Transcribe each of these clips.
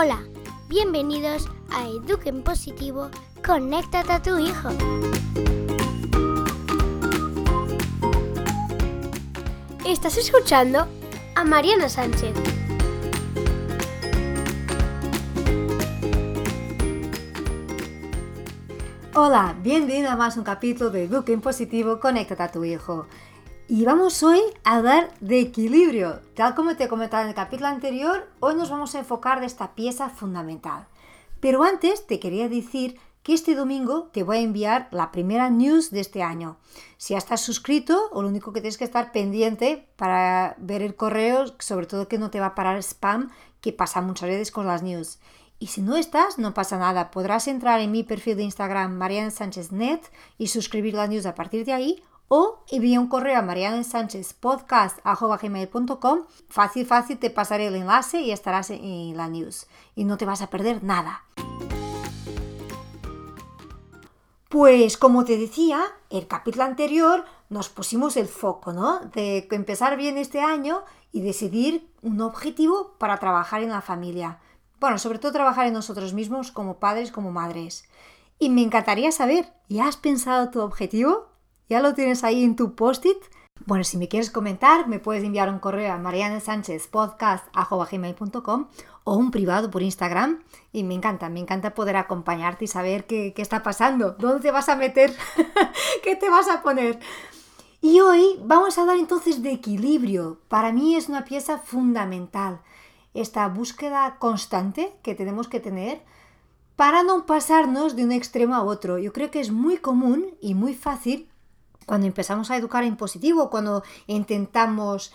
Hola, bienvenidos a Eduquen Positivo, conéctate a tu hijo. Estás escuchando a Mariana Sánchez. Hola, bienvenido a más un capítulo de Eduquen Positivo, conéctate a tu hijo. Y vamos hoy a hablar de equilibrio. Tal como te he comentado en el capítulo anterior, hoy nos vamos a enfocar de esta pieza fundamental. Pero antes te quería decir que este domingo te voy a enviar la primera news de este año. Si ya estás suscrito, lo único que tienes que estar pendiente para ver el correo, sobre todo que no te va a parar spam, que pasa muchas veces con las news. Y si no estás, no pasa nada. Podrás entrar en mi perfil de Instagram Mariana Sánchez Net y suscribir la news a partir de ahí o envía un correo a marianensanchezpodcast.com. Fácil, fácil, te pasaré el enlace y estarás en la news. Y no te vas a perder nada. Pues como te decía, el capítulo anterior nos pusimos el foco, ¿no? De empezar bien este año y decidir un objetivo para trabajar en la familia. Bueno, sobre todo trabajar en nosotros mismos como padres, como madres. Y me encantaría saber, ¿ya has pensado tu objetivo? ¿Ya lo tienes ahí en tu post-it? Bueno, si me quieres comentar, me puedes enviar un correo a marianesanchezpodcast.com o un privado por Instagram. Y me encanta, me encanta poder acompañarte y saber qué, qué está pasando, dónde te vas a meter, qué te vas a poner. Y hoy vamos a hablar entonces de equilibrio. Para mí es una pieza fundamental. Esta búsqueda constante que tenemos que tener para no pasarnos de un extremo a otro. Yo creo que es muy común y muy fácil cuando empezamos a educar en positivo, cuando intentamos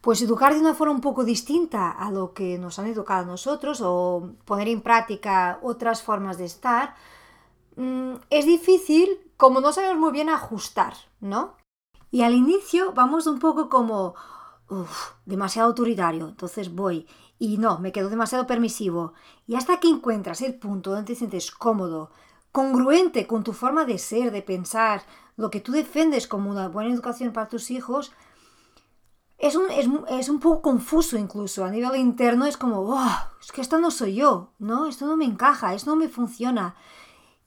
pues educar de una forma un poco distinta a lo que nos han educado nosotros o poner en práctica otras formas de estar, mm, es difícil como no sabemos muy bien ajustar, ¿no? Y al inicio vamos un poco como, uff, demasiado autoritario, entonces voy y no, me quedo demasiado permisivo. Y hasta que encuentras el punto donde te sientes cómodo, congruente con tu forma de ser, de pensar, lo que tú defendes como una buena educación para tus hijos, es un, es, un poco confuso incluso. A nivel interno es como, oh, es que esto no soy yo, ¿no? Esto no me encaja, esto no me funciona.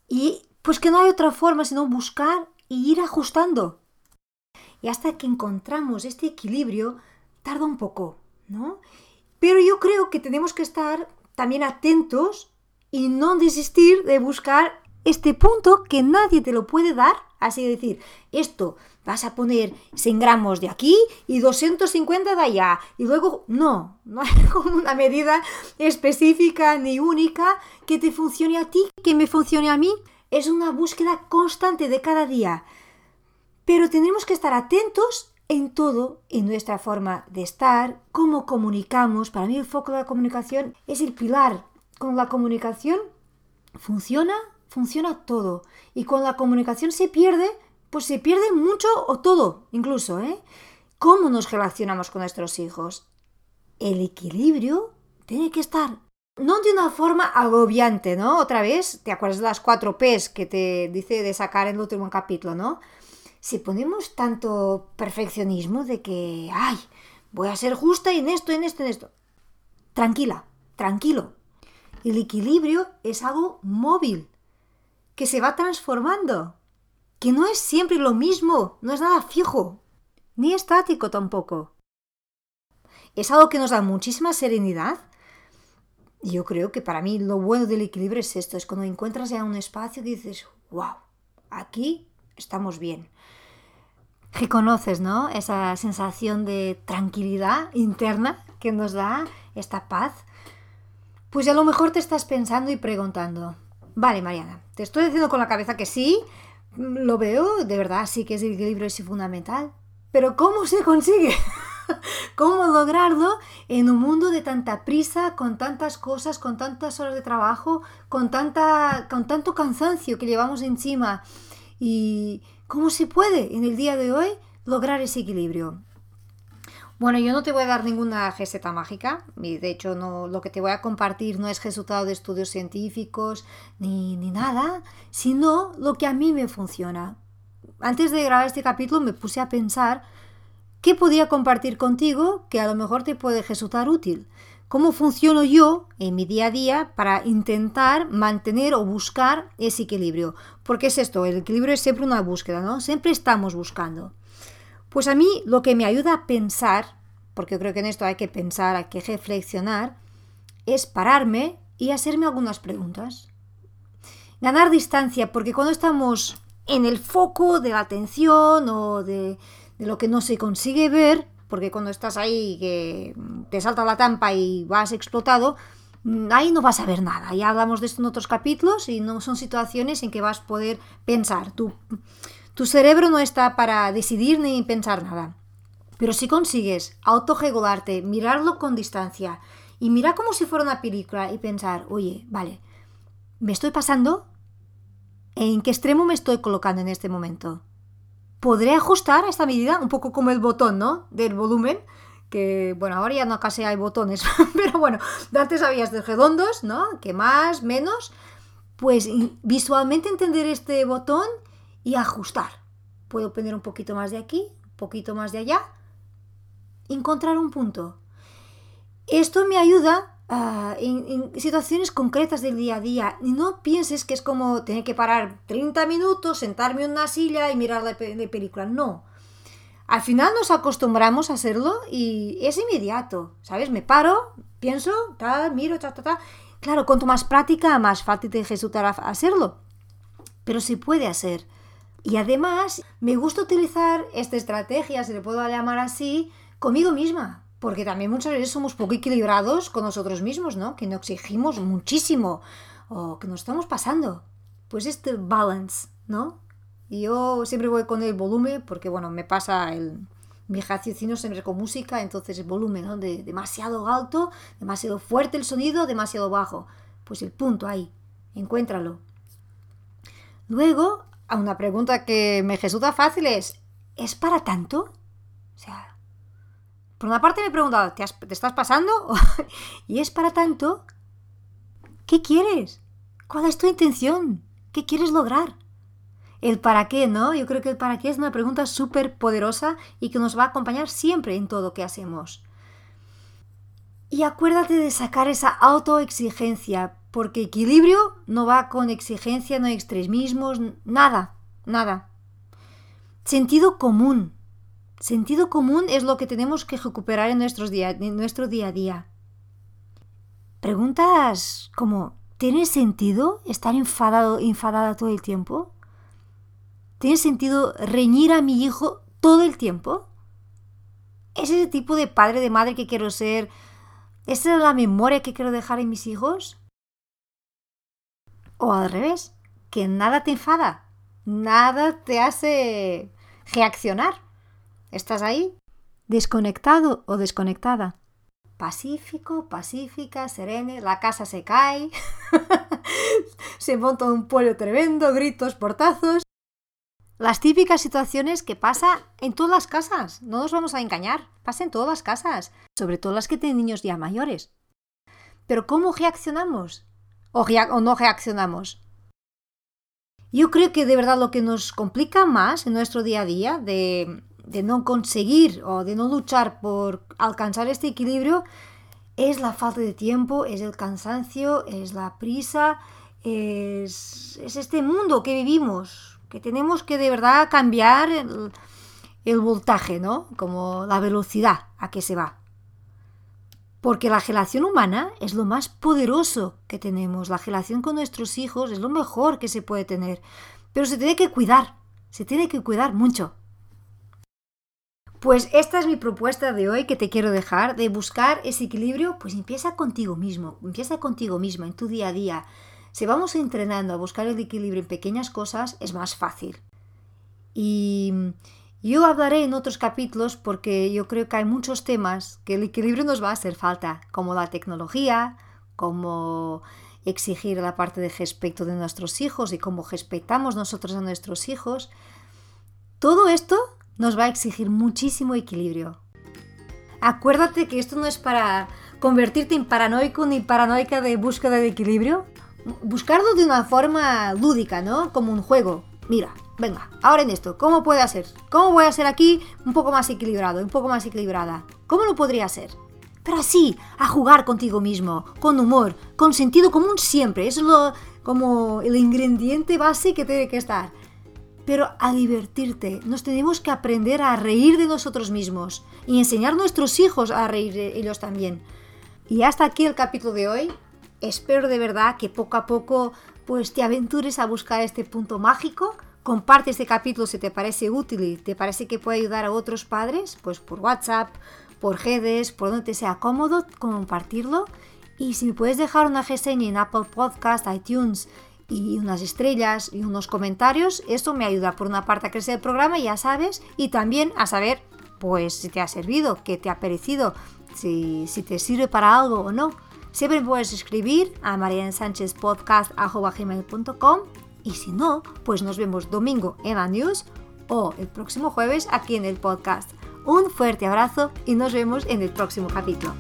Y pues que no hay otra forma sino buscar y ir ajustando. Y hasta que encontramos este equilibrio, tarda un poco, ¿no? Pero yo creo que tenemos que estar también atentos y no desistir de buscar este punto que nadie te lo puede dar. Así decir, esto vas a poner 100 gramos de aquí y 250 de allá. Y luego, no, no hay una medida específica ni única que te funcione a ti, que me funcione a mí. Es una búsqueda constante de cada día. Pero tenemos que estar atentos en todo, en nuestra forma de estar, cómo comunicamos. Para mí el foco de la comunicación es el pilar. Con la comunicación funciona funciona todo. Y cuando la comunicación se pierde, pues se pierde mucho o todo, incluso, ¿eh? ¿Cómo nos relacionamos con nuestros hijos? El equilibrio tiene que estar. No de una forma agobiante, ¿no? Otra vez, ¿te acuerdas de las cuatro P's que te dice de sacar en el último capítulo, ¿no? Si ponemos tanto perfeccionismo de que, ay, voy a ser justa en esto, en esto, en esto. Tranquila, tranquilo. El equilibrio es algo móvil que se va transformando, que no es siempre lo mismo, no es nada fijo, ni estático tampoco. Es algo que nos da muchísima serenidad. Yo creo que para mí lo bueno del equilibrio es esto, es cuando encuentras ya un espacio y dices, wow, aquí estamos bien. Reconoces, ¿no? Esa sensación de tranquilidad interna que nos da esta paz. Pues a lo mejor te estás pensando y preguntando, Vale, Mariana, te estoy diciendo con la cabeza que sí, lo veo, de verdad sí que es el equilibrio es fundamental. Pero ¿cómo se consigue? ¿Cómo lograrlo en un mundo de tanta prisa, con tantas cosas, con tantas horas de trabajo, con, tanta, con tanto cansancio que llevamos encima? ¿Y cómo se puede en el día de hoy lograr ese equilibrio? Bueno, yo no te voy a dar ninguna receta mágica, y de hecho no, lo que te voy a compartir no es resultado de estudios científicos ni, ni nada, sino lo que a mí me funciona. Antes de grabar este capítulo me puse a pensar qué podía compartir contigo que a lo mejor te puede resultar útil. cómo funciono yo en mi día a día para intentar mantener o buscar ese equilibrio. Porque es esto, el equilibrio es siempre una búsqueda, ¿no? Siempre estamos buscando. Pues a mí lo que me ayuda a pensar, porque creo que en esto hay que pensar, hay que reflexionar, es pararme y hacerme algunas preguntas. Ganar distancia, porque cuando estamos en el foco de la atención o de, de lo que no se consigue ver, porque cuando estás ahí que te salta la tampa y vas explotado, mm, ahí no vas a ver nada. Ya hablamos de esto en otros capítulos y no son situaciones en que vas a poder pensar. Tu, tu cerebro no está para decidir ni pensar nada. Pero si consigues autorregularte, mirarlo con distancia y mirar como si fuera una película y pensar, oye, vale, ¿me estoy pasando? ¿En qué extremo me estoy colocando en este momento? podré ajustar esta medida un poco como el botón, ¿no? Del volumen, que bueno, ahora ya no casi hay botones, pero bueno, antes habías de redondos, ¿no? Que más, menos, pues visualmente entender este botón y ajustar. Puedo poner un poquito más de aquí, un poquito más de allá, encontrar un punto. Esto me ayuda Ah, en, situaciones concretas del día a día. No pienses que es como tener que parar 30 minutos, sentarme en una silla y mirar la película. No. Al final nos acostumbramos a hacerlo y es inmediato. ¿Sabes? Me paro, pienso, tal, miro, ta, ta, ta. Claro, cuanto más práctica, más fácil te resultará hacerlo. Pero se puede hacer. Y además, me gusta utilizar esta estrategia, si le puedo llamar así, conmigo misma. Porque también muchas veces somos poco equilibrados con nosotros mismos, ¿no? Que nos exigimos muchísimo o que nos estamos pasando. Pues este balance, ¿no? Yo siempre voy con el volumen porque, bueno, me pasa el... Mi raciocinio siempre con música, entonces el volumen, ¿no? De demasiado alto, demasiado fuerte el sonido, demasiado bajo. Pues el punto ahí, encuéntralo. Luego, a una pregunta que me resulta fácil es, ¿es para tanto? O sea, por una parte me he preguntado, ¿te, estás pasando? y es para tanto, ¿qué quieres? ¿Cuál es tu intención? ¿Qué quieres lograr? El para qué, ¿no? Yo creo que el para qué es una pregunta súper poderosa y que nos va a acompañar siempre en todo lo que hacemos. Y acuérdate de sacar esa autoexigencia, porque equilibrio no va con exigencia, no extremismos, nada, nada. Sentido común, Sentido común es lo que tenemos que recuperar en, nuestro día a día. Preguntas como, ¿tiene sentido estar enfadado, enfadada todo el tiempo? ¿Tiene sentido reñir a mi hijo todo el tiempo? ¿Es ese tipo de padre, de madre que quiero ser? ¿Esa es la memoria que quiero dejar en mis hijos? O al revés, que nada te enfada, nada te hace reaccionar. ¿Estás ahí? ¿Desconectado o desconectada? Pacífico, pacífica, serene, la casa se cae, se monta un pollo tremendo, gritos, portazos. Las típicas situaciones que pasa en todas las casas, no nos vamos a engañar, pasa en todas las casas, sobre todo las que tienen niños ya mayores. Pero ¿cómo reaccionamos? ¿O, no reaccionamos? Yo creo que de verdad lo que nos complica más en nuestro día a día de de no conseguir o de no luchar por alcanzar este equilibrio es la falta de tiempo, es el cansancio, es la prisa, es, este mundo que vivimos, que tenemos que de verdad cambiar el, el voltaje, ¿no? Como la velocidad a que se va. Porque la relación humana es lo más poderoso que tenemos. La relación con nuestros hijos es lo mejor que se puede tener. Pero se tiene que cuidar. Se tiene que cuidar mucho. Pues esta es mi propuesta de hoy que te quiero dejar, de buscar ese equilibrio, pues empieza contigo mismo, empieza contigo misma en tu día a día. Si vamos entrenando a buscar el equilibrio en pequeñas cosas, es más fácil. Y yo hablaré en otros capítulos porque yo creo que hay muchos temas que el equilibrio nos va a hacer falta, como la tecnología, como exigir la parte de respeto de nuestros hijos y cómo respetamos nosotros a nuestros hijos. Todo esto nos va a exigir muchísimo equilibrio. Acuérdate que esto no es para convertirte en paranoico ni paranoica de búsqueda de equilibrio. Buscarlo de una forma lúdica, ¿no? Como un juego. Mira, venga, ahora en esto, ¿cómo puede hacer? ¿Cómo voy a ser aquí un poco más equilibrado, un poco más equilibrada? ¿Cómo lo podría hacer? pero así, a jugar contigo mismo, con humor, con sentido común siempre. Eso es lo, como el ingrediente base que tiene que estar. Pero a divertirte, nos tenemos que aprender a reír de nosotros mismos y enseñar a nuestros hijos a reír de ellos también. Y hasta aquí el capítulo de hoy. Espero de verdad que poco a poco pues te aventures a buscar este punto mágico. Comparte este capítulo si te parece útil y te parece que puede ayudar a otros padres, pues por WhatsApp, por redes, por donde te sea cómodo compartirlo. Y si me puedes dejar una reseña en Apple Podcast, iTunes y unas estrellas y unos comentarios, esto me ayuda por una parte a crecer el programa, ya sabes, y también a saber pues si te ha servido, qué te ha parecido, si, si te sirve para algo o no. Siempre puedes escribir a mariansanchezpodcast.com y si no, pues nos vemos domingo en la news o el próximo jueves aquí en el podcast. Un fuerte abrazo y nos vemos en el próximo capítulo.